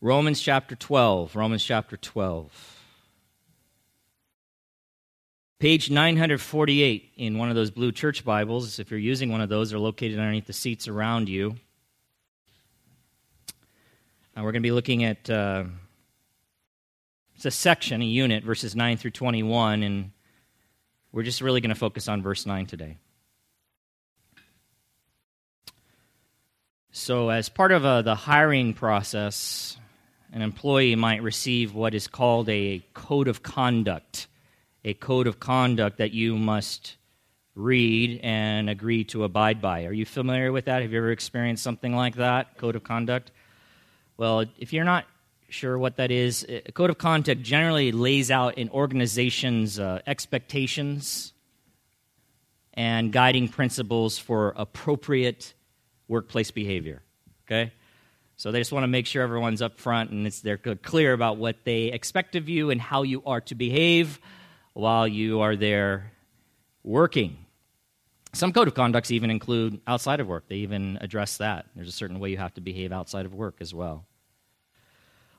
Romans chapter 12. Romans chapter 12. Page 948 in one of those blue church Bibles, if you're using one of those, they're located underneath the seats around you. And we're going to be looking at uh, it's a section, a unit, verses 9 through 21, and we're just really going to focus on verse 9 today. So, as part of uh, the hiring process, an employee might receive what is called a code of conduct a code of conduct that you must read and agree to abide by. Are you familiar with that? Have you ever experienced something like that, code of conduct? Well, if you're not sure what that is, a code of conduct generally lays out an organization's uh, expectations and guiding principles for appropriate workplace behavior. Okay? So they just want to make sure everyone's up front and they're clear about what they expect of you and how you are to behave while you are there working. Some code of conducts even include outside of work. They even address that. There's a certain way you have to behave outside of work as well.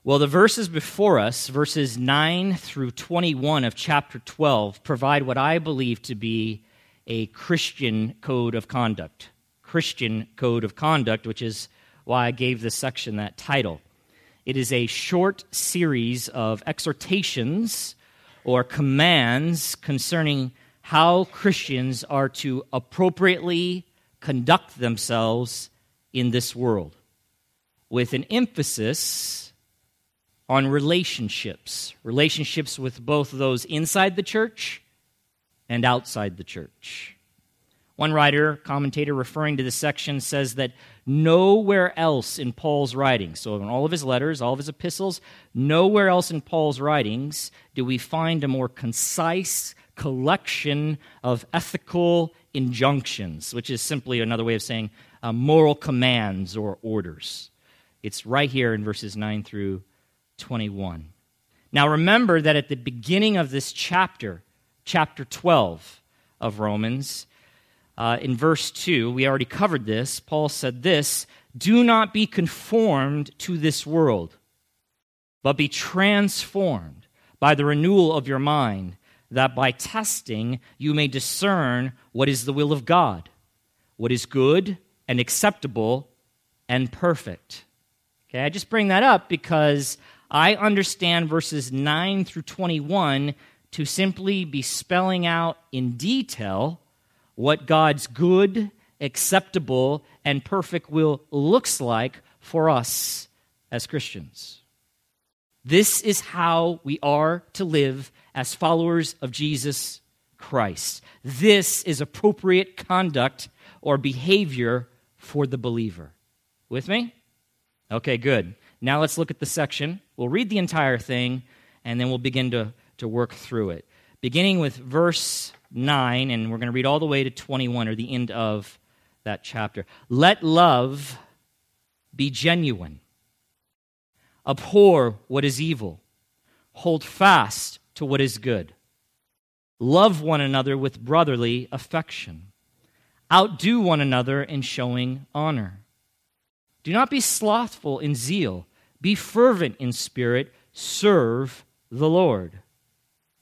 Well, the verses before us, verses 9 through 21 of chapter 12, provide what I believe to be a Christian code of conduct. Christian code of conduct, which is why I gave this section that title. It is a short series of exhortations or commands concerning how Christians are to appropriately conduct themselves in this world, with an emphasis on relationships, relationships with both those inside the church and outside the church. One writer, commentator referring to this section says that nowhere else in Paul's writings, so in all of his letters, all of his epistles, nowhere else in Paul's writings do we find a more concise collection of ethical injunctions, which is simply another way of saying uh, moral commands or orders. It's right here in verses 9 through 21. Now remember that at the beginning of this chapter, chapter 12 of Romans, uh, in verse 2, we already covered this. Paul said this Do not be conformed to this world, but be transformed by the renewal of your mind, that by testing you may discern what is the will of God, what is good and acceptable and perfect. Okay, I just bring that up because I understand verses 9 through 21 to simply be spelling out in detail what God's good, acceptable, and perfect will looks like for us as Christians. This is how we are to live as followers of Jesus Christ. This is appropriate conduct or behavior for the believer. With me? Okay, good. Now let's look at the section. We'll read the entire thing and then we'll begin to, to work through it. Beginning with verse 9, and we're going to read all the way to 21, or the end of that chapter. Let love be genuine. Abhor what is evil. Hold fast to what is good. Love one another with brotherly affection. Outdo one another in showing honor. Do not be slothful in zeal. Be fervent in spirit. Serve the Lord.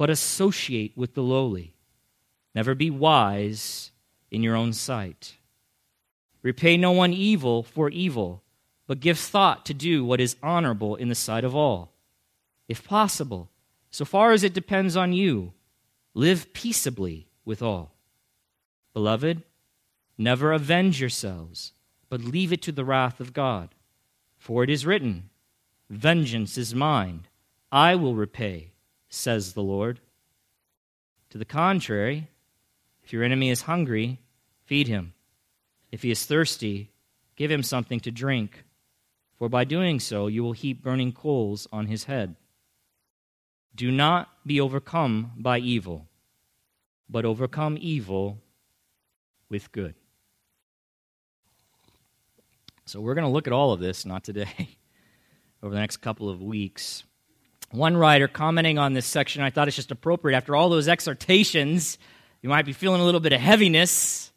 but associate with the lowly. Never be wise in your own sight. Repay no one evil for evil, but give thought to do what is honorable in the sight of all. If possible, so far as it depends on you, live peaceably with all. Beloved, never avenge yourselves, but leave it to the wrath of God. For it is written, Vengeance is mine, I will repay, says the Lord. To the contrary, if your enemy is hungry, feed him. If he is thirsty, give him something to drink, for by doing so you will heap burning coals on his head. Do not be overcome by evil, but overcome evil with good. So we're going to look at all of this, not today, over the next couple of weeks. One writer commenting on this section, I thought it's just appropriate. After all those exhortations, you might be feeling a little bit of heaviness,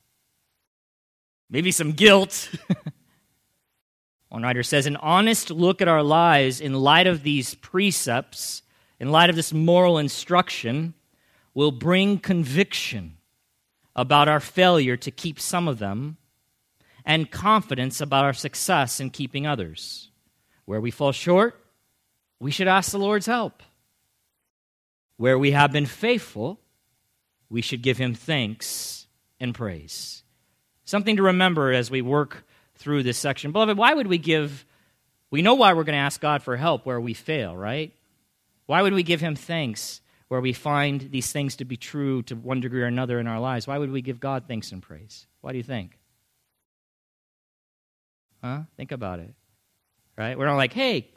maybe some guilt. One writer says, An honest look at our lives in light of these precepts, in light of this moral instruction, will bring conviction about our failure to keep some of them and confidence about our success in keeping others. Where we fall short, we should ask the Lord's help. Where we have been faithful, we should give him thanks and praise. Something to remember as we work through this section. Beloved, why would we give? We know why we're going to ask God for help where we fail, right? Why would we give him thanks where we find these things to be true to one degree or another in our lives? Why would we give God thanks and praise? Why do you think? Huh? Think about it. Right? We're not like, hey,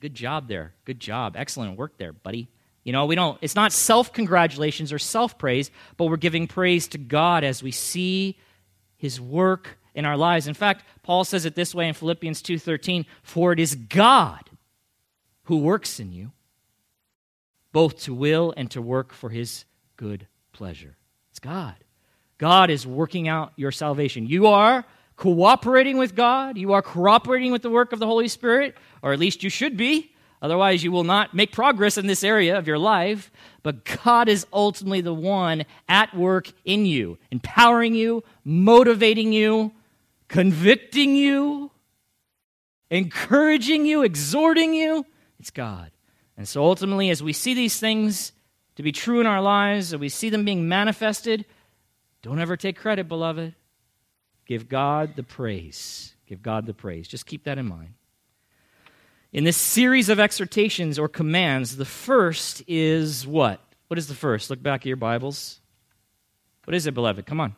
good job there. Good job. Excellent work there, buddy. You know, we don't, it's not self congratulations or self praise, but we're giving praise to God as we see his work in our lives. In fact, Paul says it this way in Philippians 2:13, "For it is God who works in you both to will and to work for his good pleasure." It's God. God is working out your salvation. You are cooperating with God, you are cooperating with the work of the Holy Spirit, or at least you should be. Otherwise, you will not make progress in this area of your life. But God is ultimately the one at work in you, empowering you, motivating you, convicting you, encouraging you, exhorting you. It's God. And so ultimately, as we see these things to be true in our lives, as we see them being manifested, don't ever take credit, beloved. Give God the praise. Give God the praise. Just keep that in mind. In this series of exhortations or commands, the first is what? What is the first? Look back at your Bibles. What is it, beloved? Come on.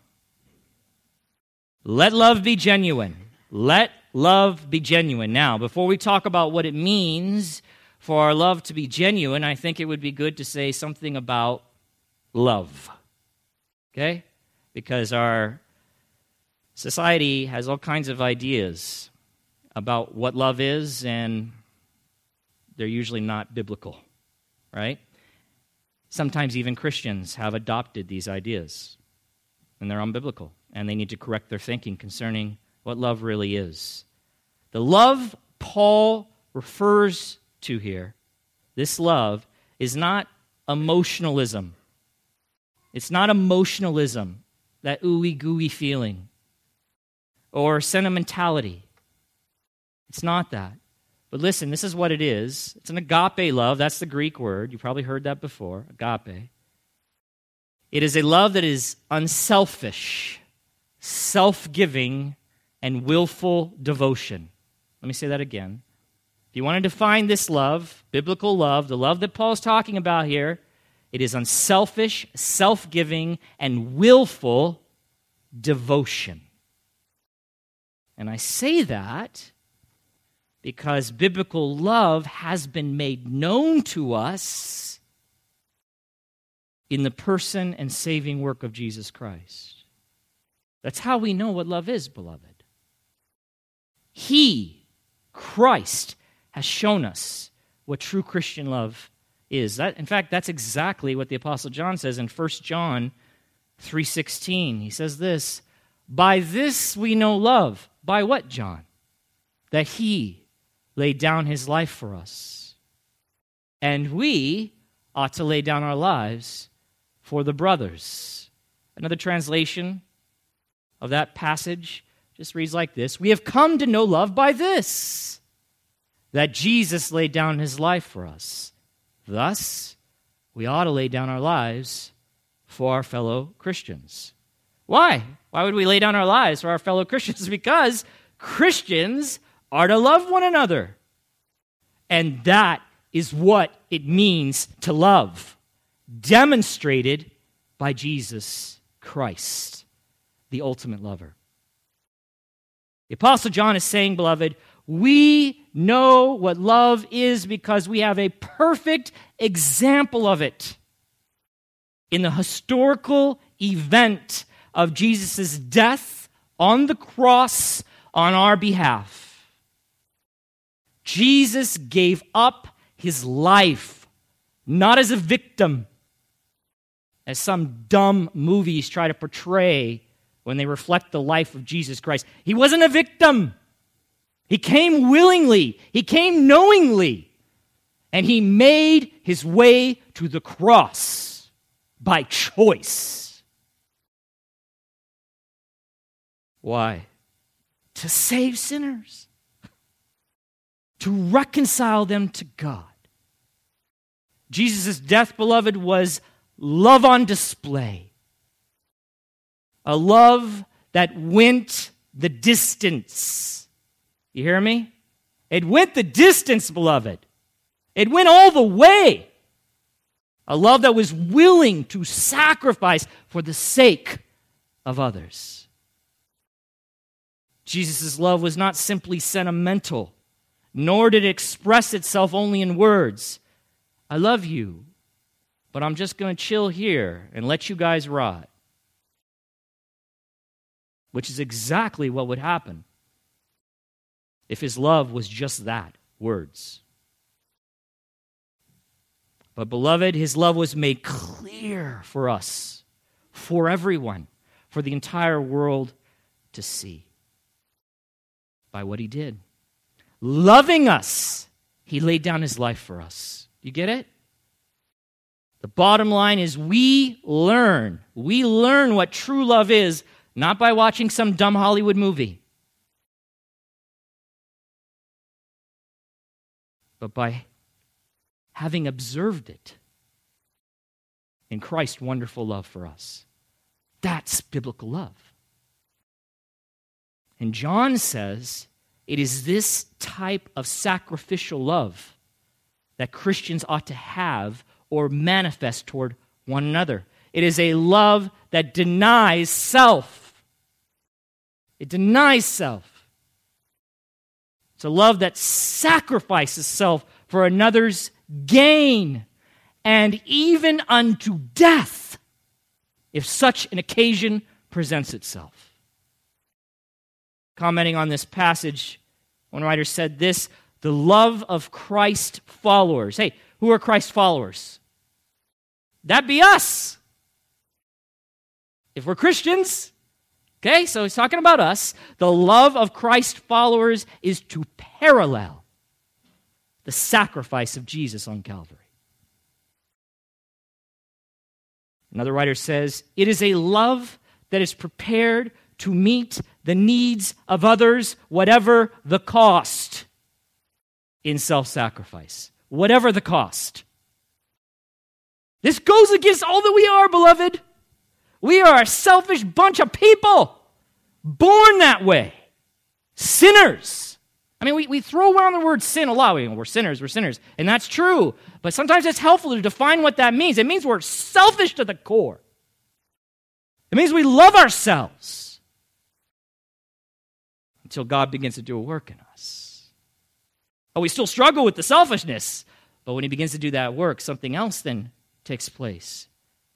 Let love be genuine. Let love be genuine. Now, before we talk about what it means for our love to be genuine, I think it would be good to say something about love. Okay? Because our Society has all kinds of ideas about what love is, and they're usually not biblical, right? Sometimes even Christians have adopted these ideas, and they're unbiblical, and they need to correct their thinking concerning what love really is. The love Paul refers to here, this love, is not emotionalism. It's not emotionalism, that ooey gooey feeling or sentimentality. It's not that. But listen, this is what it is it's an agape love. That's the Greek word. You probably heard that before agape. It is a love that is unselfish, self giving, and willful devotion. Let me say that again. If you want to define this love, biblical love, the love that Paul is talking about here, it is unselfish, self giving, and willful devotion. And I say that because biblical love has been made known to us in the person and saving work of Jesus Christ. That's how we know what love is, beloved. He, Christ, has shown us what true Christian love is. That, in fact, that's exactly what the Apostle John says in 1 John 3.16. He says this, By this we know love by what, John? That he laid down his life for us. And we ought to lay down our lives for the brothers. Another translation of that passage just reads like this We have come to know love by this, that Jesus laid down his life for us. Thus, we ought to lay down our lives for our fellow Christians. Why? Why would we lay down our lives for our fellow Christians? Because Christians are to love one another. And that is what it means to love, demonstrated by Jesus Christ, the ultimate lover. The Apostle John is saying, beloved, we know what love is because we have a perfect example of it in the historical event of Jesus' death on the cross on our behalf. Jesus gave up his life, not as a victim, as some dumb movies try to portray when they reflect the life of Jesus Christ. He wasn't a victim. He came willingly, he came knowingly, and he made his way to the cross by choice. Why? To save sinners, to reconcile them to God. Jesus' death, beloved, was love on display. A love that went the distance. You hear me? It went the distance, beloved. It went all the way. A love that was willing to sacrifice for the sake of others. Jesus' love was not simply sentimental, nor did it express itself only in words. I love you, but I'm just going to chill here and let you guys rot. Which is exactly what would happen if his love was just that words. But, beloved, his love was made clear for us, for everyone, for the entire world to see by what he did. Loving us, he laid down his life for us. You get it? The bottom line is we learn. We learn what true love is, not by watching some dumb Hollywood movie, but by having observed it in Christ's wonderful love for us. That's biblical love. And John says it is this type of sacrificial love that Christians ought to have or manifest toward one another. It is a love that denies self. It denies self. It's a love that sacrifices self for another's gain and even unto death if such an occasion presents itself. Commenting on this passage, one writer said this the love of Christ followers. Hey, who are Christ followers? That'd be us. If we're Christians, okay, so he's talking about us. The love of Christ followers is to parallel the sacrifice of Jesus on Calvary. Another writer says, It is a love that is prepared to meet the needs of others, whatever the cost, in self sacrifice. Whatever the cost. This goes against all that we are, beloved. We are a selfish bunch of people, born that way, sinners. I mean, we, we throw around the word sin a lot. We, we're sinners, we're sinners. And that's true. But sometimes it's helpful to define what that means. It means we're selfish to the core, it means we love ourselves until God begins to do a work in us. But we still struggle with the selfishness. But when He begins to do that work, something else then takes place.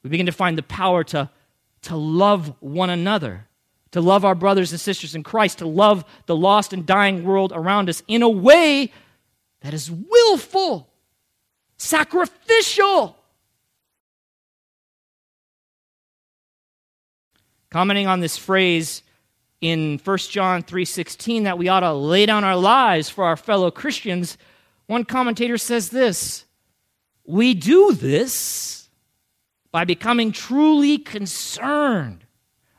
We begin to find the power to, to love one another, to love our brothers and sisters in Christ, to love the lost and dying world around us in a way that is willful, sacrificial. Commenting on this phrase in 1 John 3:16 that we ought to lay down our lives for our fellow Christians, one commentator says this: we do this by becoming truly concerned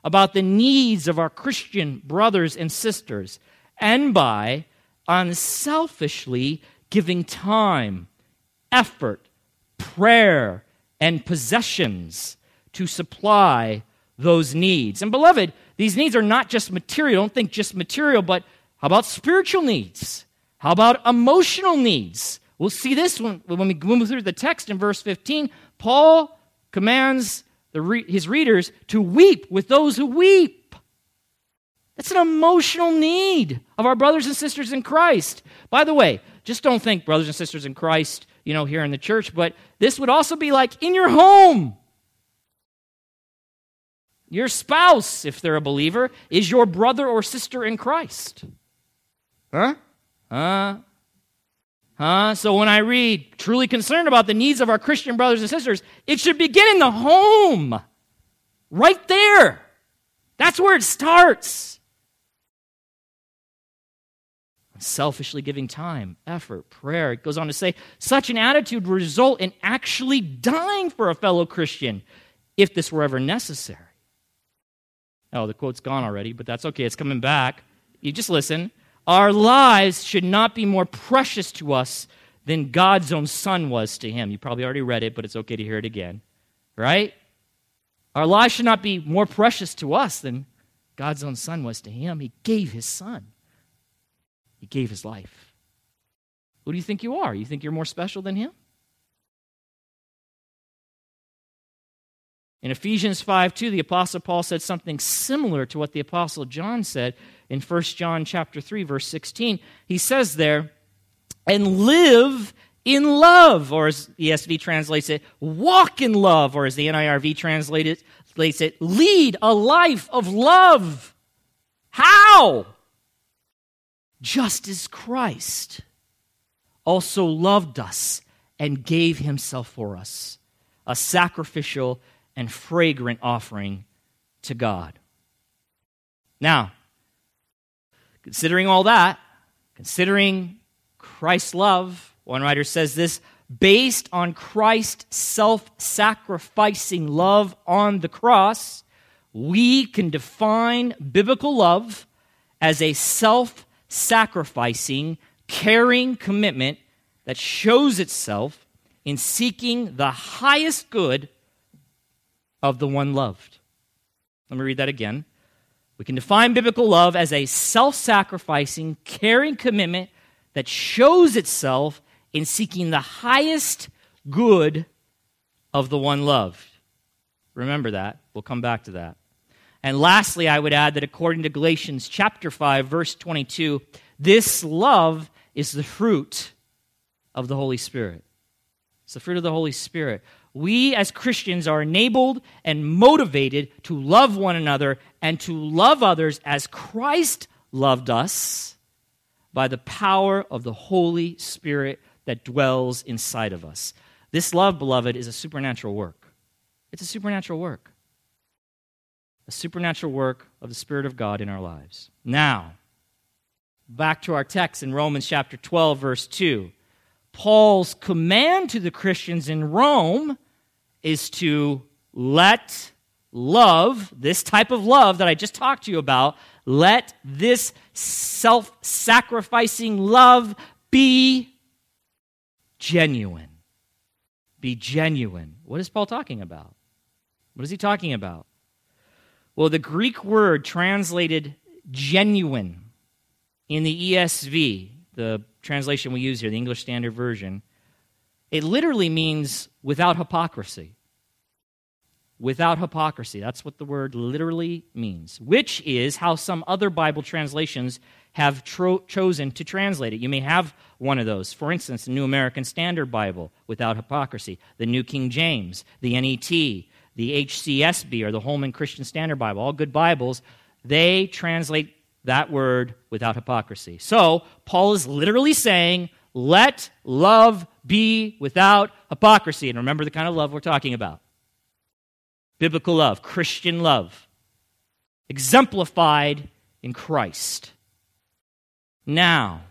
about the needs of our Christian brothers and sisters and by unselfishly giving time, effort, prayer, and possessions to supply those needs. And beloved, these needs are not just material. Don't think just material, but how about spiritual needs? How about emotional needs? We'll see this when, when we move through the text in verse 15. Paul commands re- his readers to weep with those who weep. That's an emotional need of our brothers and sisters in Christ. By the way, just don't think brothers and sisters in Christ, you know, here in the church, but this would also be like in your home. Your spouse, if they're a believer, is your brother or sister in Christ. Huh? Huh? Huh? So when I read, truly concerned about the needs of our Christian brothers and sisters, it should begin in the home. Right there. That's where it starts. Selfishly giving time, effort, prayer. It goes on to say, such an attitude would result in actually dying for a fellow Christian if this were ever necessary. Oh, the quote's gone already, but that's okay. It's coming back. You just listen. Our lives should not be more precious to us than God's own Son was to him. You probably already read it, but it's okay to hear it again. Right? Our lives should not be more precious to us than God's own Son was to him. He gave his Son, He gave his life. Who do you think you are? You think you're more special than him? In Ephesians 5 2, the Apostle Paul said something similar to what the Apostle John said in 1 John chapter 3, verse 16. He says there, and live in love, or as the ESV translates it, walk in love, or as the NIRV translates it, lead a life of love. How? Just as Christ also loved us and gave himself for us, a sacrificial and fragrant offering to God. Now, considering all that, considering Christ's love, one writer says this based on Christ's self sacrificing love on the cross, we can define biblical love as a self sacrificing, caring commitment that shows itself in seeking the highest good of the one loved. Let me read that again. We can define biblical love as a self sacrificing, caring commitment that shows itself in seeking the highest good of the one loved. Remember that. We'll come back to that. And lastly, I would add that according to Galatians chapter 5 verse 22, this love is the fruit of the Holy Spirit. It's the fruit of the Holy Spirit we as Christians are enabled and motivated to love one another and to love others as Christ loved us by the power of the Holy Spirit that dwells inside of us. This love, beloved, is a supernatural work. It's a supernatural work. A supernatural work of the Spirit of God in our lives. Now, back to our text in Romans chapter 12, verse 2. Paul's command to the Christians in Rome is to let love, this type of love that I just talked to you about, let this self sacrificing love be genuine. Be genuine. What is Paul talking about? What is he talking about? Well, the Greek word translated genuine in the ESV, the translation we use here, the English Standard Version, it literally means without hypocrisy without hypocrisy. That's what the word literally means, which is how some other Bible translations have tro- chosen to translate it. You may have one of those. For instance, the New American Standard Bible, without hypocrisy, the New King James, the NET, the HCSB, or the Holman Christian Standard Bible, all good Bibles, they translate that word without hypocrisy. So, Paul is literally saying, let love be without hypocrisy. And remember the kind of love we're talking about biblical love, Christian love, exemplified in Christ. Now,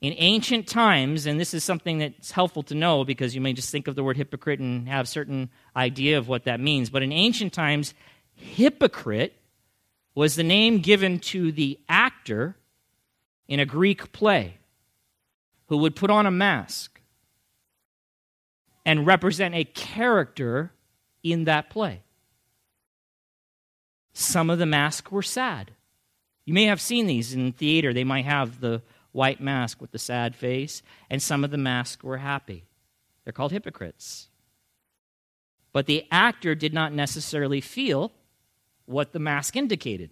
in ancient times, and this is something that's helpful to know because you may just think of the word hypocrite and have a certain idea of what that means, but in ancient times, hypocrite was the name given to the actor in a Greek play who would put on a mask and represent a character in that play. Some of the masks were sad. You may have seen these in theater. They might have the white mask with the sad face, and some of the masks were happy. They're called hypocrites. But the actor did not necessarily feel what the mask indicated.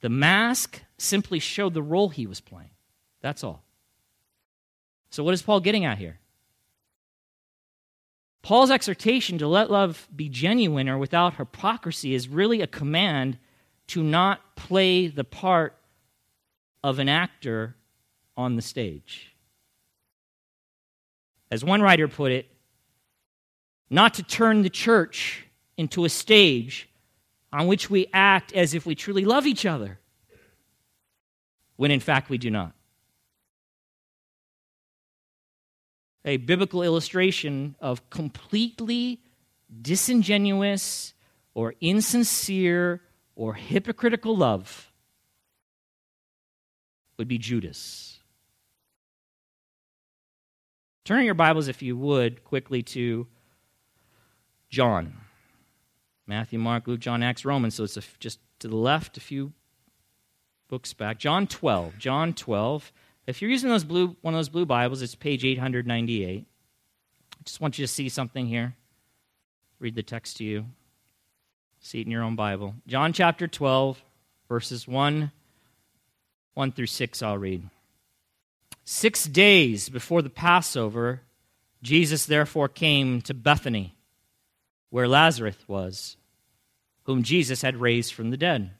The mask simply showed the role he was playing. That's all. So, what is Paul getting at here? Paul's exhortation to let love be genuine or without hypocrisy is really a command to not play the part of an actor on the stage. As one writer put it, not to turn the church into a stage on which we act as if we truly love each other, when in fact we do not. A biblical illustration of completely disingenuous or insincere or hypocritical love would be Judas. Turn your Bibles, if you would, quickly to John. Matthew, Mark, Luke, John, Acts, Romans. So it's just to the left, a few books back. John 12. John 12. If you're using those blue, one of those blue Bibles, it's page 898. I just want you to see something here. Read the text to you. See it in your own Bible. John chapter 12, verses 1, 1 through 6, I'll read. Six days before the Passover, Jesus therefore came to Bethany, where Lazarus was, whom Jesus had raised from the dead.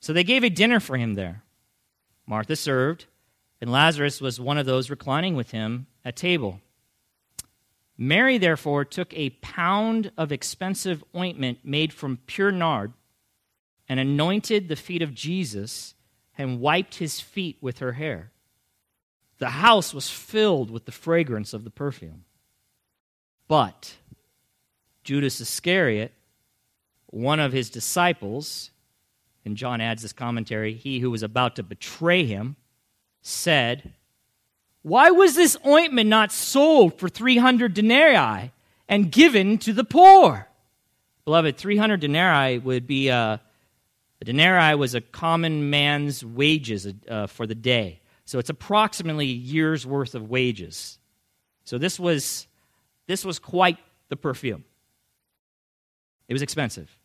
So they gave a dinner for him there. Martha served, and Lazarus was one of those reclining with him at table. Mary, therefore, took a pound of expensive ointment made from pure nard and anointed the feet of Jesus and wiped his feet with her hair. The house was filled with the fragrance of the perfume. But Judas Iscariot, one of his disciples, and John adds this commentary, he who was about to betray him, said, why was this ointment not sold for 300 denarii and given to the poor? Beloved, 300 denarii would be uh, a denarii was a common man's wages uh, for the day. So it's approximately a year's worth of wages. So this was this was quite the perfume. It was expensive.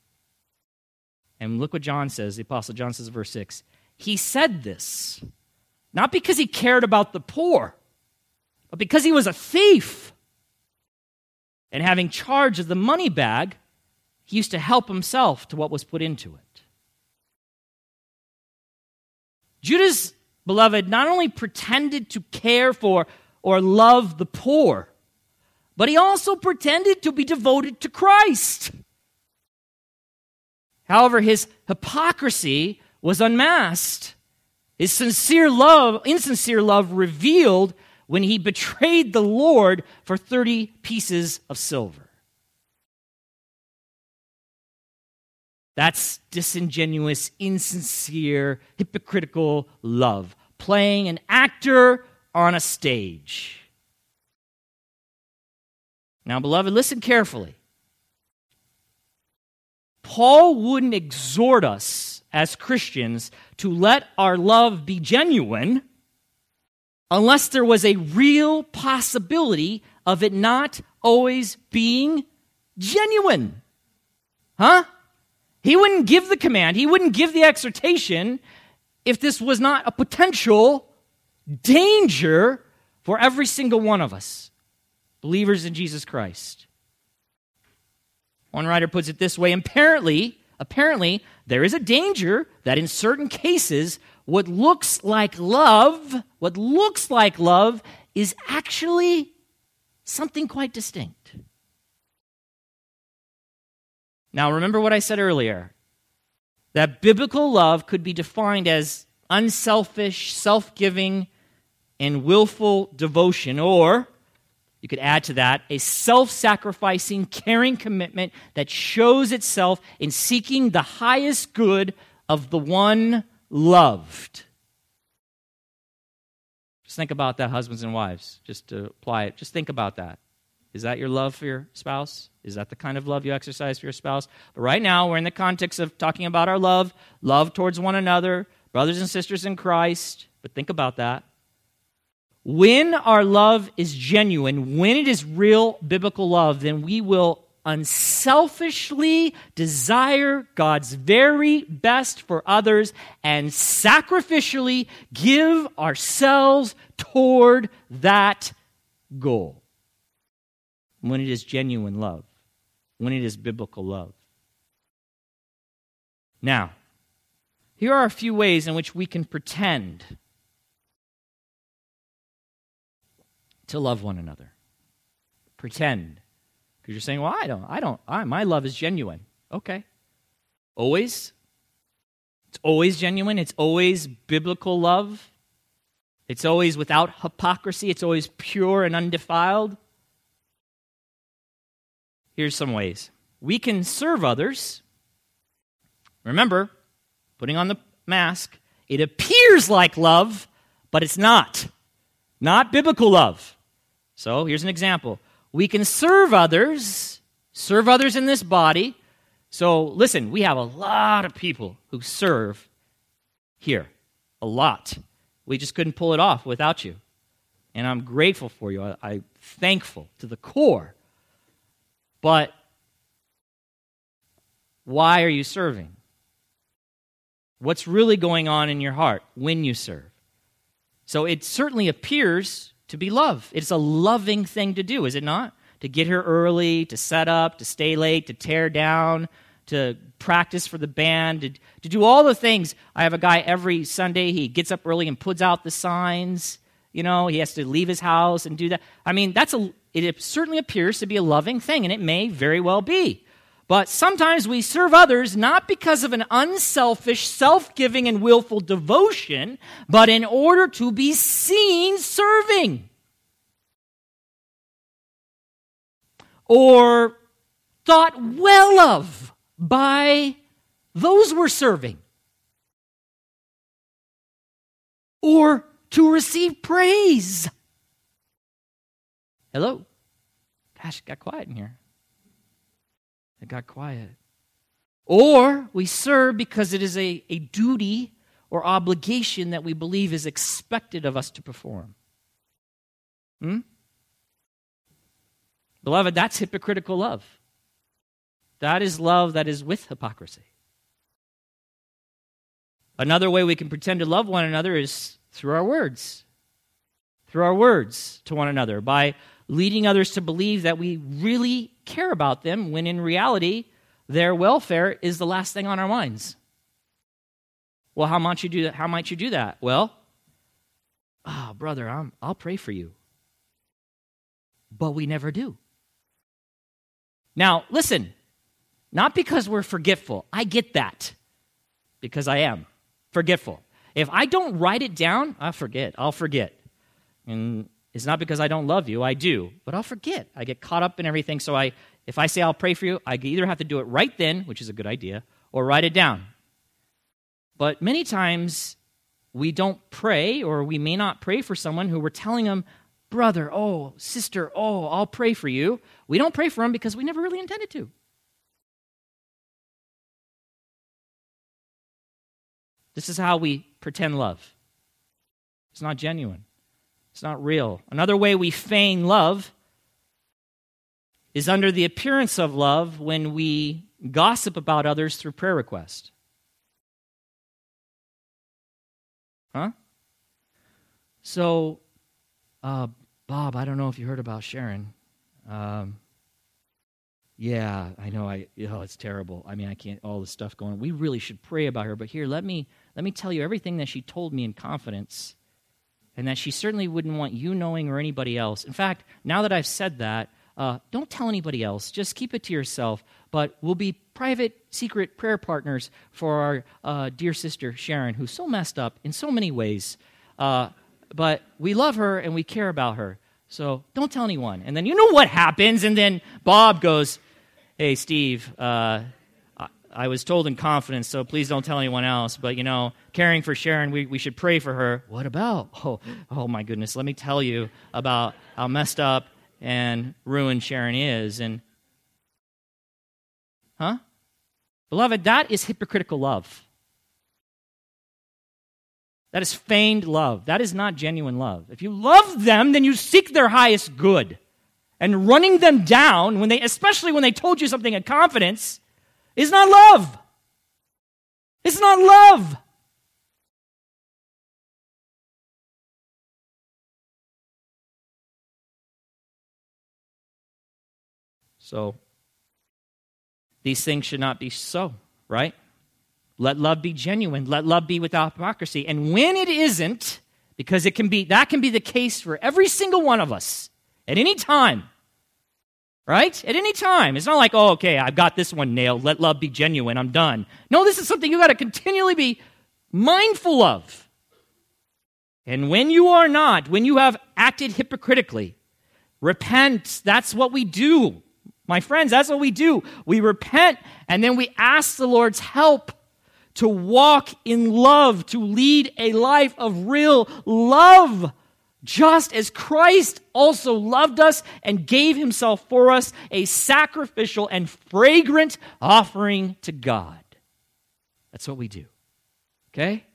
And look what John says, the apostle John says verse 6. He said this not because he cared about the poor, but because he was a thief. And having charge of the money bag, he used to help himself to what was put into it. Judas, beloved, not only pretended to care for or love the poor, but he also pretended to be devoted to Christ. However, his hypocrisy was unmasked his sincere love, insincere love revealed when he betrayed the Lord for 30 pieces of silver. That's disingenuous, insincere, hypocritical love, playing an actor on a stage. Now, beloved, listen carefully. Paul wouldn't exhort us as Christians to let our love be genuine unless there was a real possibility of it not always being genuine. Huh? He wouldn't give the command, he wouldn't give the exhortation if this was not a potential danger for every single one of us, believers in Jesus Christ. One writer puts it this way apparently, apparently, there is a danger that in certain cases, what looks like love, what looks like love, is actually something quite distinct. Now, remember what I said earlier that biblical love could be defined as unselfish, self giving, and willful devotion, or you could add to that a self sacrificing, caring commitment that shows itself in seeking the highest good of the one loved. Just think about that, husbands and wives, just to apply it. Just think about that. Is that your love for your spouse? Is that the kind of love you exercise for your spouse? But right now, we're in the context of talking about our love, love towards one another, brothers and sisters in Christ. But think about that. When our love is genuine, when it is real biblical love, then we will unselfishly desire God's very best for others and sacrificially give ourselves toward that goal. When it is genuine love, when it is biblical love. Now, here are a few ways in which we can pretend to love one another. Pretend. Because you're saying, well, I don't, I don't, I, my love is genuine. Okay. Always? It's always genuine. It's always biblical love. It's always without hypocrisy. It's always pure and undefiled. Here's some ways we can serve others. Remember, putting on the mask, it appears like love, but it's not. Not biblical love. So here's an example. We can serve others, serve others in this body. So listen, we have a lot of people who serve here. A lot. We just couldn't pull it off without you. And I'm grateful for you. I, I'm thankful to the core. But why are you serving? What's really going on in your heart when you serve? So it certainly appears to be love. It's a loving thing to do, is it not? To get here early, to set up, to stay late, to tear down, to practice for the band, to, to do all the things. I have a guy every Sunday, he gets up early and puts out the signs. You know, he has to leave his house and do that. I mean, that's a it certainly appears to be a loving thing, and it may very well be. But sometimes we serve others not because of an unselfish, self giving, and willful devotion, but in order to be seen serving. Or thought well of by those we're serving. Or to receive praise. Hello? Gosh, it got quiet in here. It got quiet. Or we serve because it is a, a duty or obligation that we believe is expected of us to perform. Hmm? Beloved, that's hypocritical love. That is love that is with hypocrisy. Another way we can pretend to love one another is through our words. Through our words to one another, by leading others to believe that we really care about them when in reality, their welfare is the last thing on our minds. Well, how might you do that? How might you do that? Well, oh, brother, I'm, I'll pray for you. But we never do. Now, listen, not because we're forgetful. I get that because I am forgetful. If I don't write it down, I forget. I'll forget. And it's not because I don't love you, I do, but I'll forget. I get caught up in everything. So I, if I say I'll pray for you, I either have to do it right then, which is a good idea, or write it down. But many times we don't pray, or we may not pray for someone who we're telling them, brother, oh, sister, oh, I'll pray for you. We don't pray for them because we never really intended to. This is how we pretend love. It's not genuine. It's not real. Another way we feign love is under the appearance of love when we gossip about others through prayer request. Huh? So, uh, Bob, I don't know if you heard about Sharon. Um, yeah, I know. I oh, it's terrible. I mean, I can't. All the stuff going. We really should pray about her. But here, let me let me tell you everything that she told me in confidence and that she certainly wouldn't want you knowing or anybody else. In fact, now that I've said that, uh, don't tell anybody else. Just keep it to yourself. But we'll be private, secret prayer partners for our uh, dear sister Sharon, who's so messed up in so many ways. Uh, but we love her and we care about her. So don't tell anyone. And then you know what happens. And then Bob goes, Hey, Steve, uh, I was told in confidence, so please don't tell anyone else. But, you know, caring for Sharon, we, we should pray for her. What about? Oh, oh, my goodness. Let me tell you about how messed up and ruined Sharon is. And, huh? Beloved, that is hypocritical love. That is feigned love. That is not genuine love. If you love them, then you seek their highest good. and running them down when they especially when they told you something in confidence is not love. It's not love. So these things should not be so, right? Let love be genuine. Let love be without hypocrisy. And when it isn't, because it can be that can be the case for every single one of us at any time. Right? At any time. It's not like, oh, okay, I've got this one nailed. Let love be genuine. I'm done. No, this is something you got to continually be mindful of. And when you are not, when you have acted hypocritically, repent. That's what we do. My friends, that's what we do. We repent and then we ask the Lord's help to walk in love, to lead a life of real love, just as Christ also loved us and gave himself for us, a sacrificial and fragrant offering to God. That's what we do. Okay?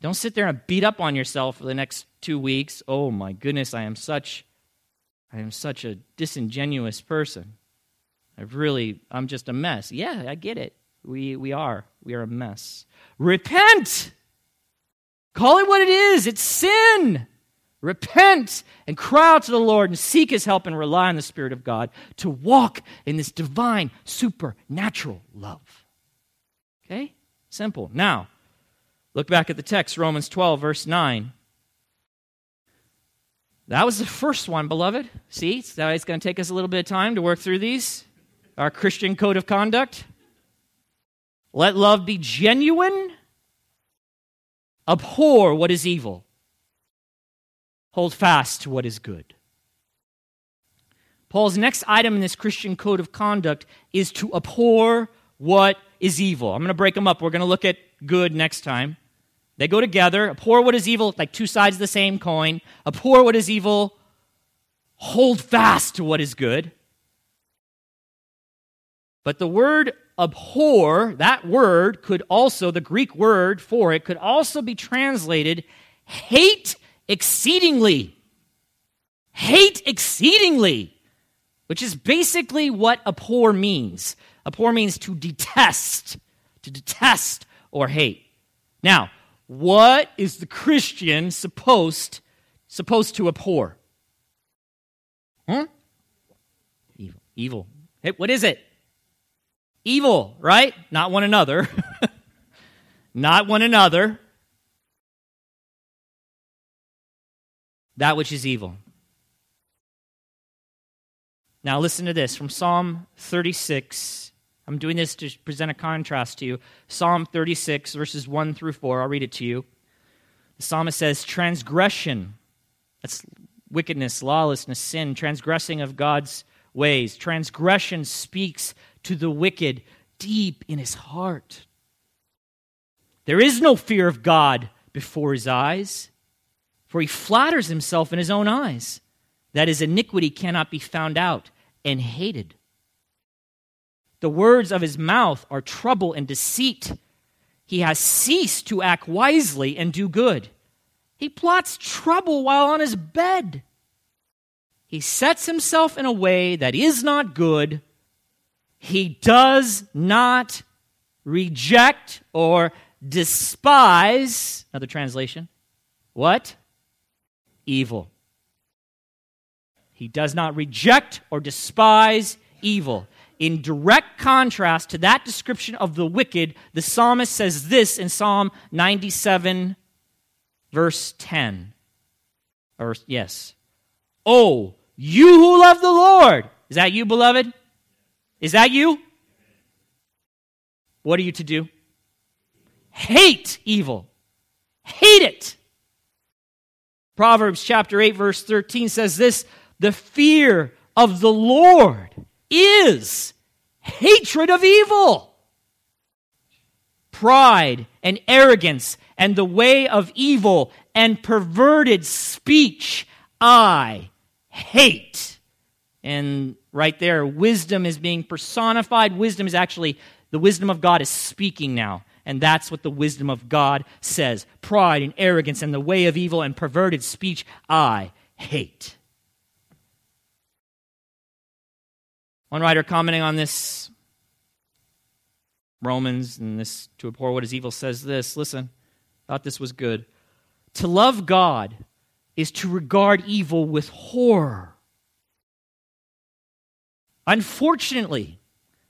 Don't sit there and beat up on yourself for the next two weeks. Oh my goodness, I am such I am such a disingenuous person. I've really, I'm just a mess. Yeah, I get it. We, we are. We are a mess. Repent! Call it what it is it's sin. Repent and cry out to the Lord and seek his help and rely on the Spirit of God to walk in this divine, supernatural love. Okay? Simple. Now, look back at the text, Romans 12, verse 9. That was the first one, beloved. See, it's going to take us a little bit of time to work through these. Our Christian code of conduct. Let love be genuine. Abhor what is evil. Hold fast to what is good. Paul's next item in this Christian code of conduct is to abhor what is evil. I'm going to break them up. We're going to look at good next time. They go together. Abhor what is evil, like two sides of the same coin. Abhor what is evil. Hold fast to what is good. But the word abhor, that word could also, the Greek word for it, could also be translated hate exceedingly. Hate exceedingly, which is basically what abhor means. Abhor means to detest, to detest or hate. Now, what is the Christian supposed supposed to abhor? Huh? Evil. Evil. Hey, what is it? Evil, right? Not one another. Not one another. That which is evil. Now, listen to this from Psalm 36 I'm doing this to present a contrast to you. Psalm 36, verses 1 through 4. I'll read it to you. The psalmist says, Transgression, that's wickedness, lawlessness, sin, transgressing of God's ways. Transgression speaks to the wicked deep in his heart. There is no fear of God before his eyes, for he flatters himself in his own eyes that his iniquity cannot be found out and hated. The words of his mouth are trouble and deceit. He has ceased to act wisely and do good. He plots trouble while on his bed. He sets himself in a way that is not good. He does not reject or despise. Another translation. What? Evil. He does not reject or despise evil. In direct contrast to that description of the wicked, the psalmist says this in Psalm 97, verse 10. Or, yes. Oh, you who love the Lord. Is that you, beloved? Is that you? What are you to do? Hate evil. Hate it. Proverbs chapter 8, verse 13 says this The fear of the Lord is hatred of evil. Pride and arrogance and the way of evil and perverted speech I hate. And right there, wisdom is being personified. Wisdom is actually, the wisdom of God is speaking now. And that's what the wisdom of God says. Pride and arrogance and the way of evil and perverted speech I hate. One writer commenting on this Romans and this to abhor what is evil says this. Listen, thought this was good. To love God is to regard evil with horror. Unfortunately,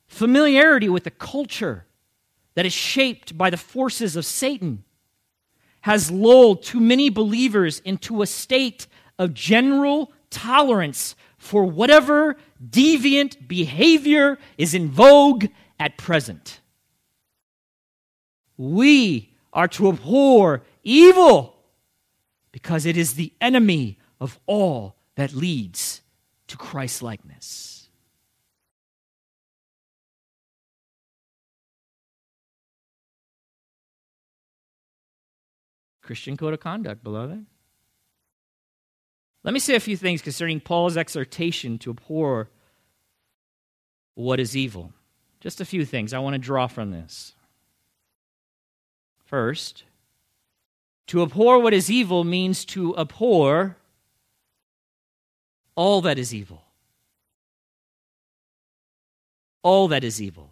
familiarity with the culture that is shaped by the forces of Satan has lulled too many believers into a state of general tolerance for whatever deviant behavior is in vogue at present. We are to abhor evil because it is the enemy of all that leads to Christ Christian code of conduct, beloved. Let me say a few things concerning Paul's exhortation to abhor what is evil. Just a few things I want to draw from this. First, to abhor what is evil means to abhor all that is evil. All that is evil.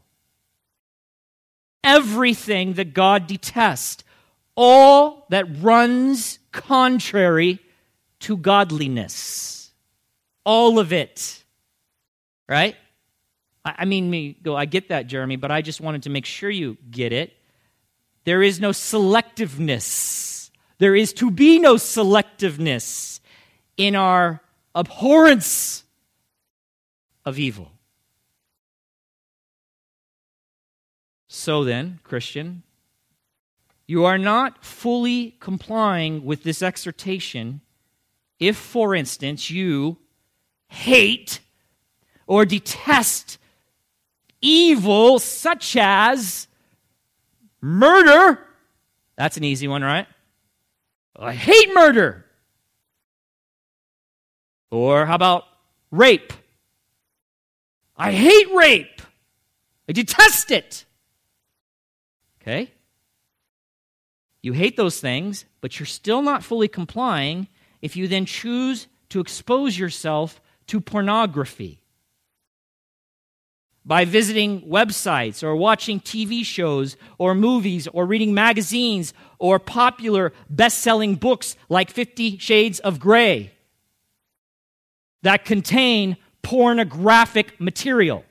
Everything that God detests. All that runs contrary to godliness. All of it. Right? I mean, me go, I get that, Jeremy, but I just wanted to make sure you get it. There is no selectiveness there is to be no selectiveness in our abhorrence of evil. So then, Christian, you are not fully complying with this exhortation if, for instance, you hate or detest evil such as murder. That's an easy one, right? I hate murder. Or how about rape? I hate rape. I detest it. Okay? You hate those things, but you're still not fully complying if you then choose to expose yourself to pornography by visiting websites or watching TV shows or movies or reading magazines or popular best selling books like Fifty Shades of Grey that contain pornographic material.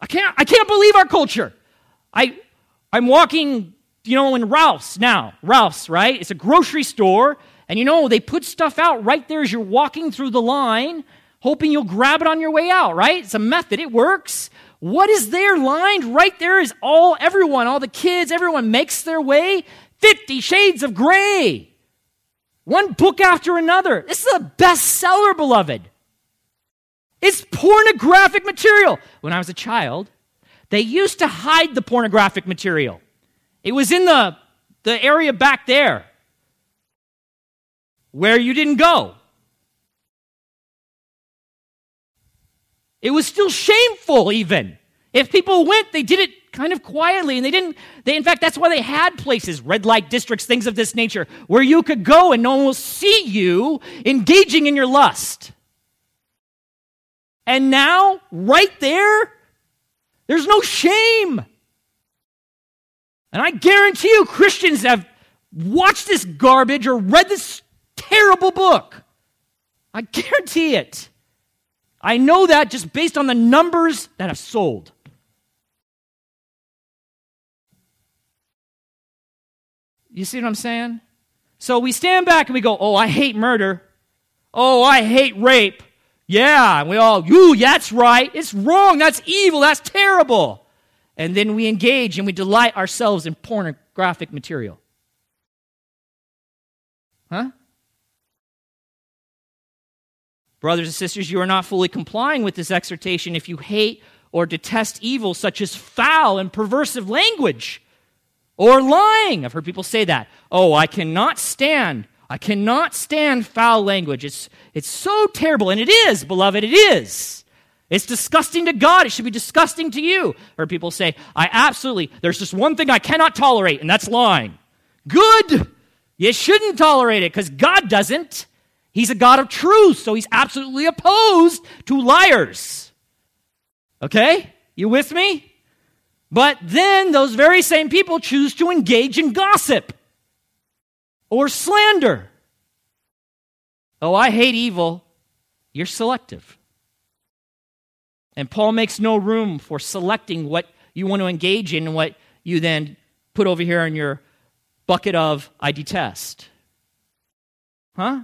I can't, I can't believe our culture. I, I'm walking, you know, in Ralph's now. Ralph's, right? It's a grocery store. And you know, they put stuff out right there as you're walking through the line hoping you'll grab it on your way out, right? It's a method, it works. What is there lined right there is all everyone, all the kids, everyone makes their way. 50 Shades of Grey. One book after another. This is a bestseller, beloved. It's pornographic material. When I was a child, they used to hide the pornographic material. It was in the, the area back there where you didn't go. It was still shameful, even. If people went, they did it kind of quietly, and they didn't. They, in fact, that's why they had places, red light districts, things of this nature, where you could go and no one will see you engaging in your lust. And now, right there, there's no shame. And I guarantee you, Christians have watched this garbage or read this terrible book. I guarantee it. I know that just based on the numbers that have sold. You see what I'm saying? So we stand back and we go, Oh, I hate murder. Oh, I hate rape. Yeah. And we all, You, that's right. It's wrong. That's evil. That's terrible. And then we engage and we delight ourselves in pornographic material. Huh? Brothers and sisters, you are not fully complying with this exhortation if you hate or detest evil, such as foul and perversive language or lying. I've heard people say that. Oh, I cannot stand. I cannot stand foul language. It's, it's so terrible. And it is, beloved, it is. It's disgusting to God. It should be disgusting to you. Heard people say, I absolutely, there's just one thing I cannot tolerate, and that's lying. Good. You shouldn't tolerate it because God doesn't. He's a God of truth, so he's absolutely opposed to liars. Okay? You with me? But then those very same people choose to engage in gossip or slander. Oh, I hate evil. You're selective. And Paul makes no room for selecting what you want to engage in and what you then put over here in your bucket of I detest. Huh?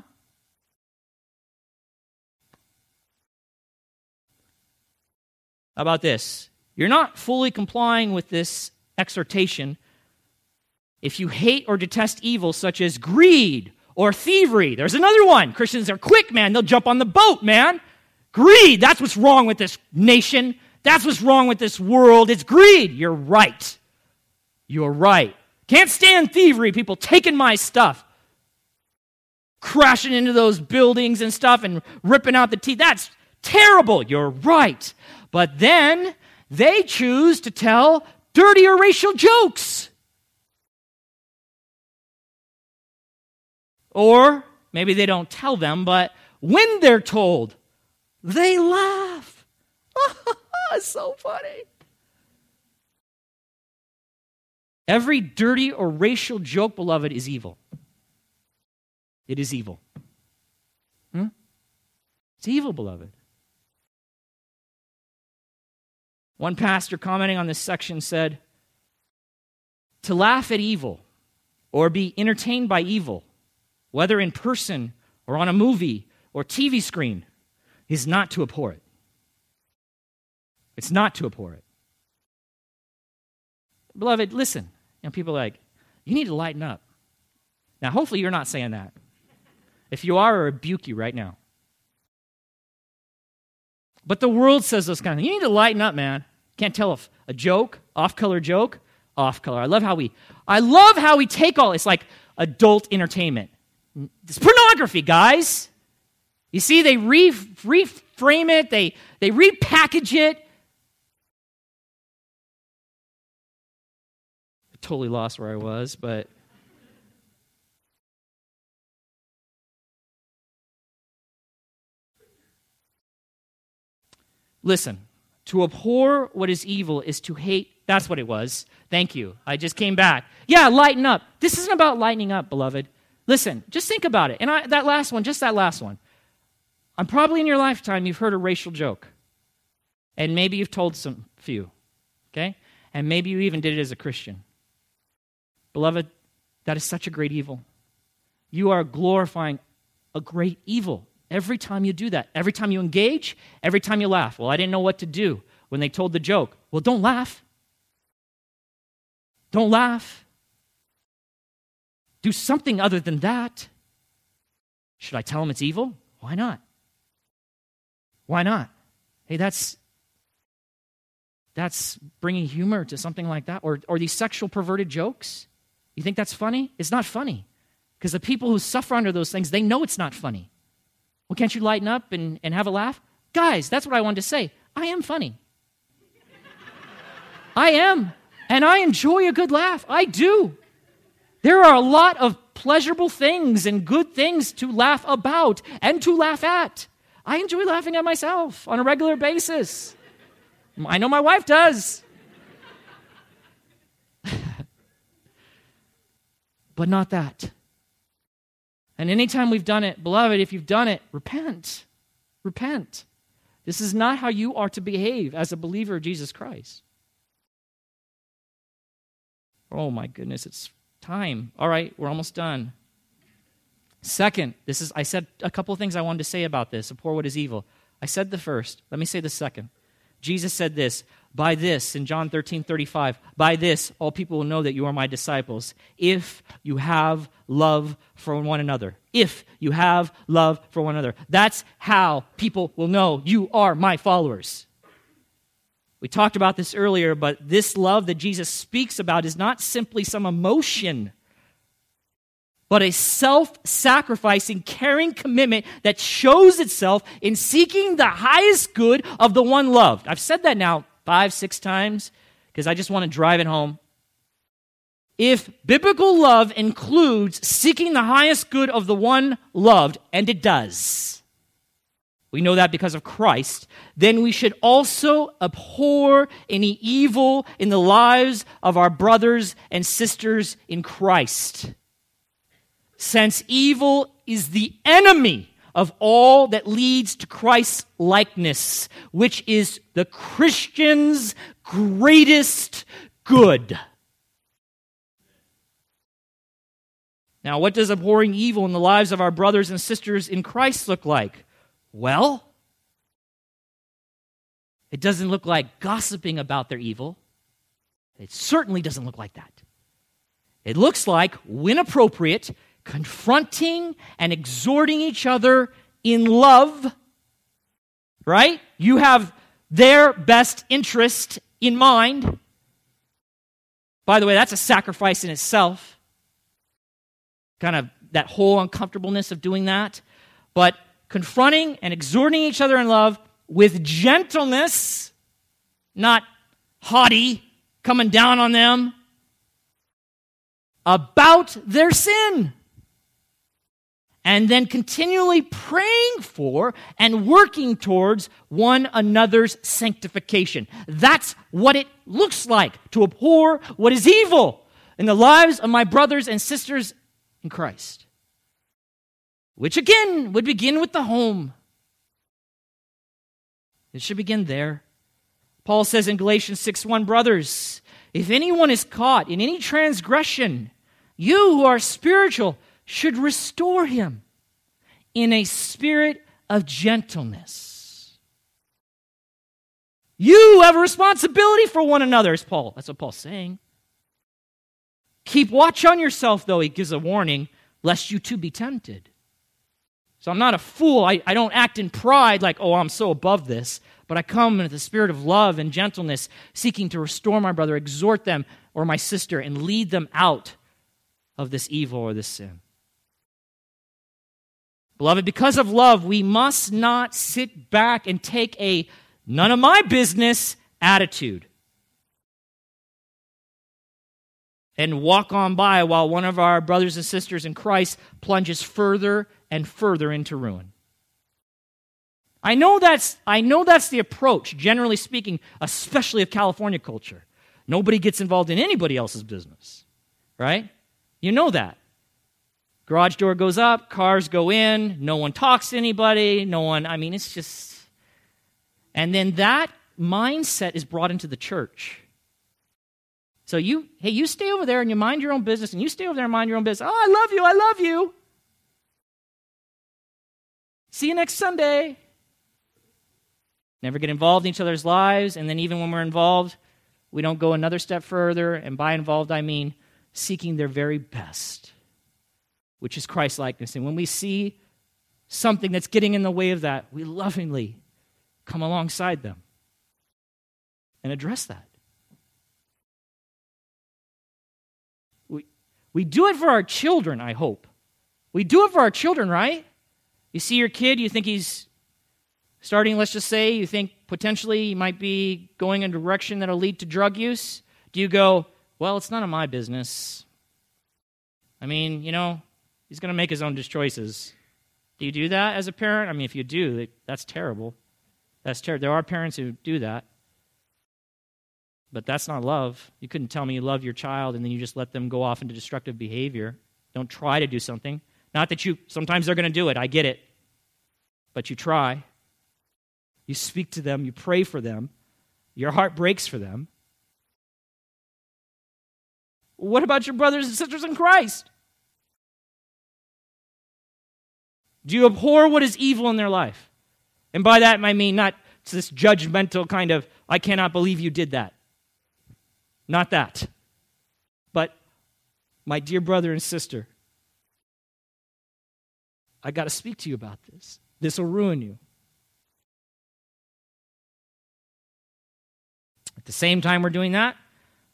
How about this? You're not fully complying with this exhortation if you hate or detest evil such as greed or thievery. There's another one. Christians are quick, man. They'll jump on the boat, man. Greed. That's what's wrong with this nation. That's what's wrong with this world. It's greed. You're right. You're right. Can't stand thievery, people taking my stuff, crashing into those buildings and stuff and ripping out the teeth. That's terrible. You're right. But then they choose to tell dirty or racial jokes. Or maybe they don't tell them, but when they're told, they laugh. it's so funny. Every dirty or racial joke, beloved, is evil. It is evil. Hmm? It's evil, beloved. One pastor commenting on this section said, To laugh at evil or be entertained by evil, whether in person or on a movie or TV screen, is not to abhor it. It's not to abhor it. Beloved, listen. You know, people are like, you need to lighten up. Now, hopefully, you're not saying that. If you are, I rebuke you right now. But the world says those kind of things. You need to lighten up, man. Can't tell if a joke, off-color joke, off color. I love how we I love how we take all it's like adult entertainment. It's pornography, guys. You see, they re- reframe it, they, they repackage it. I totally lost where I was, but. Listen, to abhor what is evil is to hate. That's what it was. Thank you. I just came back. Yeah, lighten up. This isn't about lightening up, beloved. Listen, just think about it. And I, that last one, just that last one. I'm probably in your lifetime you've heard a racial joke. And maybe you've told some few. Okay? And maybe you even did it as a Christian. Beloved, that is such a great evil. You are glorifying a great evil every time you do that. Every time you engage, every time you laugh. Well, I didn't know what to do when they told the joke. Well, don't laugh. Don't laugh. Do something other than that. Should I tell them it's evil? Why not? Why not? Hey, that's that's bringing humor to something like that or or these sexual perverted jokes. You think that's funny? It's not funny. Because the people who suffer under those things, they know it's not funny. Well, can't you lighten up and, and have a laugh? Guys, that's what I wanted to say. I am funny. I am. And I enjoy a good laugh. I do. There are a lot of pleasurable things and good things to laugh about and to laugh at. I enjoy laughing at myself on a regular basis. I know my wife does. but not that. And anytime we've done it, beloved, if you've done it, repent. Repent. This is not how you are to behave as a believer of Jesus Christ. Oh my goodness, it's time. All right, we're almost done. Second, this is I said a couple of things I wanted to say about this, abhor what is evil. I said the first. Let me say the second. Jesus said this, by this, in John 13, 35, by this all people will know that you are my disciples, if you have love for one another. If you have love for one another. That's how people will know you are my followers. We talked about this earlier, but this love that Jesus speaks about is not simply some emotion but a self sacrificing, caring commitment that shows itself in seeking the highest good of the one loved. I've said that now five, six times because I just want to drive it home. if biblical love includes seeking the highest good of the one loved, and it does, we know that because of Christ, then we should also abhor any evil in the lives of our brothers and sisters in Christ. Since evil is the enemy of all that leads to Christ's likeness, which is the Christian's greatest good. Now, what does abhorring evil in the lives of our brothers and sisters in Christ look like? Well, it doesn't look like gossiping about their evil. It certainly doesn't look like that. It looks like, when appropriate, confronting and exhorting each other in love, right? You have their best interest in mind. By the way, that's a sacrifice in itself kind of that whole uncomfortableness of doing that. But confronting and exhorting each other in love with gentleness, not haughty, coming down on them about their sin. And then continually praying for and working towards one another's sanctification. That's what it looks like to abhor what is evil in the lives of my brothers and sisters in Christ. Which again would begin with the home. It should begin there. Paul says in Galatians 6 1, Brothers, if anyone is caught in any transgression, you who are spiritual should restore him in a spirit of gentleness. You have a responsibility for one another, as Paul. That's what Paul's saying. Keep watch on yourself, though, he gives a warning, lest you too be tempted. So I'm not a fool. I, I don't act in pride like, oh, I'm so above this. But I come in the spirit of love and gentleness, seeking to restore my brother, exhort them or my sister, and lead them out of this evil or this sin. Beloved, because of love, we must not sit back and take a none of my business attitude. and walk on by while one of our brothers and sisters in Christ plunges further and further into ruin. I know that's, I know that's the approach, generally speaking, especially of California culture. Nobody gets involved in anybody else's business, right? You know that. Garage door goes up, cars go in, no one talks to anybody, no one, I mean, it's just. And then that mindset is brought into the church. So you, hey, you stay over there and you mind your own business, and you stay over there and mind your own business. Oh, I love you, I love you. See you next Sunday. Never get involved in each other's lives, and then even when we're involved, we don't go another step further. And by involved, I mean seeking their very best, which is Christ likeness. And when we see something that's getting in the way of that, we lovingly come alongside them and address that. We do it for our children, I hope. We do it for our children, right? You see your kid, you think he's starting, let's just say, you think potentially he might be going in a direction that'll lead to drug use. Do you go, well, it's none of my business? I mean, you know, he's going to make his own choices. Do you do that as a parent? I mean, if you do, that's terrible. That's terrible. There are parents who do that. But that's not love. You couldn't tell me you love your child and then you just let them go off into destructive behavior. Don't try to do something. Not that you, sometimes they're going to do it. I get it. But you try. You speak to them. You pray for them. Your heart breaks for them. What about your brothers and sisters in Christ? Do you abhor what is evil in their life? And by that, I mean not this judgmental kind of, I cannot believe you did that. Not that. But, my dear brother and sister, I got to speak to you about this. This will ruin you. At the same time we're doing that,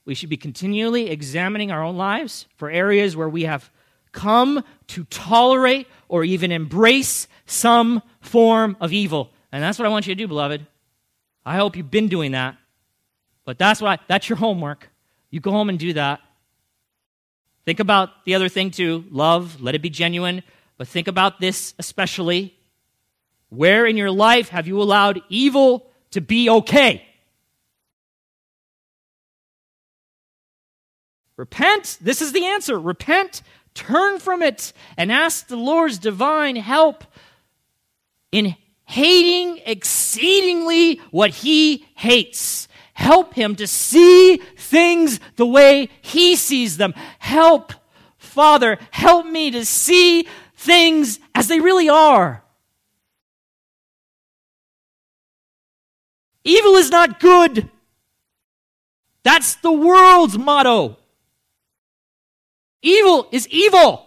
we should be continually examining our own lives for areas where we have come to tolerate or even embrace some form of evil. And that's what I want you to do, beloved. I hope you've been doing that. But that's why that's your homework. You go home and do that. Think about the other thing too love, let it be genuine. But think about this especially. Where in your life have you allowed evil to be okay? Repent. This is the answer. Repent, turn from it, and ask the Lord's divine help in hating exceedingly what he hates. Help him to see things the way he sees them. Help, Father, help me to see things as they really are. Evil is not good. That's the world's motto. Evil is evil.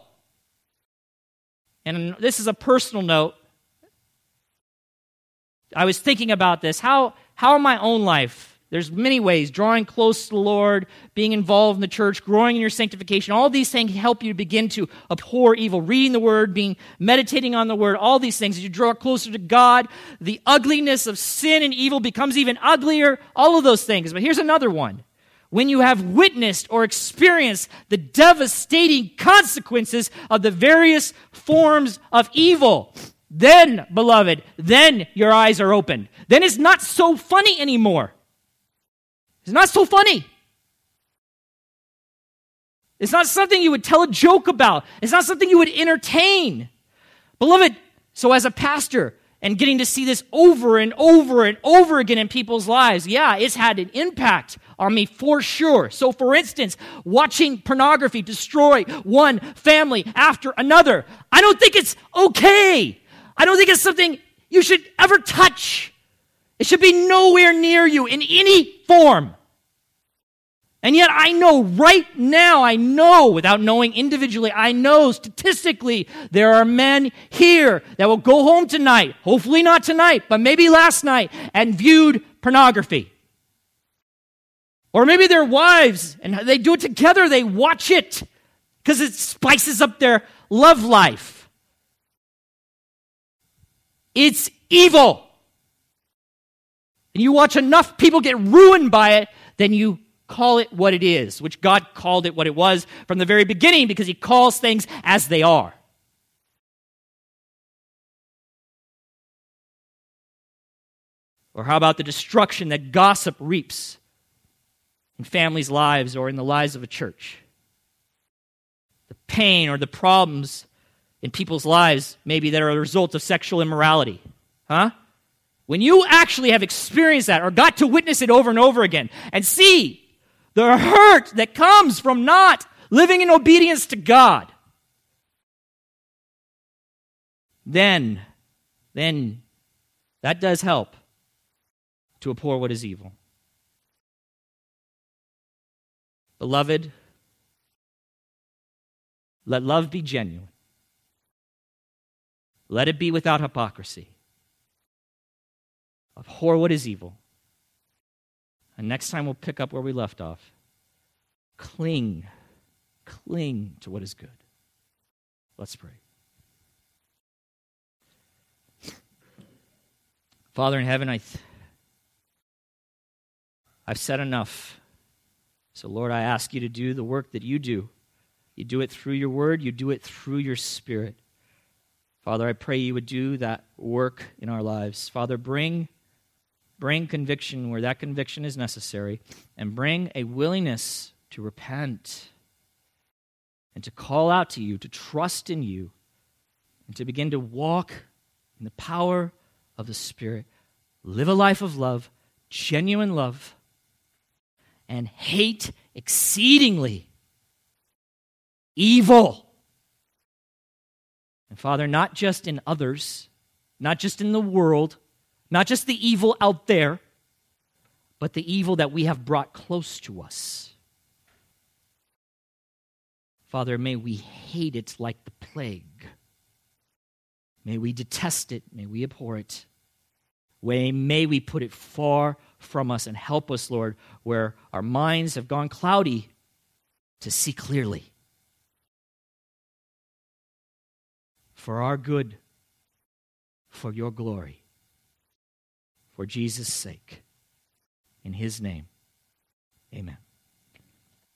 And this is a personal note. I was thinking about this. How, how in my own life, there's many ways drawing close to the Lord, being involved in the church, growing in your sanctification. All these things help you begin to abhor evil. Reading the Word, being meditating on the Word, all these things. As you draw closer to God, the ugliness of sin and evil becomes even uglier. All of those things. But here's another one when you have witnessed or experienced the devastating consequences of the various forms of evil. Then, beloved, then your eyes are opened. Then it's not so funny anymore. It's not so funny. It's not something you would tell a joke about. It's not something you would entertain. Beloved, so as a pastor, and getting to see this over and over and over again in people's lives, yeah, it's had an impact on me for sure. So, for instance, watching pornography destroy one family after another, I don't think it's okay. I don't think it's something you should ever touch. It should be nowhere near you in any form. And yet, I know right now, I know without knowing individually, I know statistically there are men here that will go home tonight, hopefully not tonight, but maybe last night, and viewed pornography. Or maybe their wives, and they do it together, they watch it because it spices up their love life. It's evil. And you watch enough people get ruined by it, then you call it what it is, which God called it what it was from the very beginning because He calls things as they are. Or how about the destruction that gossip reaps in families' lives or in the lives of a church? The pain or the problems in people's lives, maybe that are a result of sexual immorality. Huh? When you actually have experienced that or got to witness it over and over again and see the hurt that comes from not living in obedience to God, then, then that does help to abhor what is evil. Beloved, let love be genuine. Let it be without hypocrisy. Abhor what is evil. And next time we'll pick up where we left off. Cling, cling to what is good. Let's pray. Father in heaven, I th- I've said enough. So, Lord, I ask you to do the work that you do. You do it through your word, you do it through your spirit. Father, I pray you would do that work in our lives. Father, bring bring conviction where that conviction is necessary, and bring a willingness to repent and to call out to you, to trust in you, and to begin to walk in the power of the Spirit. Live a life of love, genuine love, and hate exceedingly evil. And Father, not just in others, not just in the world, not just the evil out there, but the evil that we have brought close to us. Father, may we hate it like the plague. May we detest it. May we abhor it. May, may we put it far from us and help us, Lord, where our minds have gone cloudy to see clearly. For our good, for your glory for Jesus' sake. In his name, amen.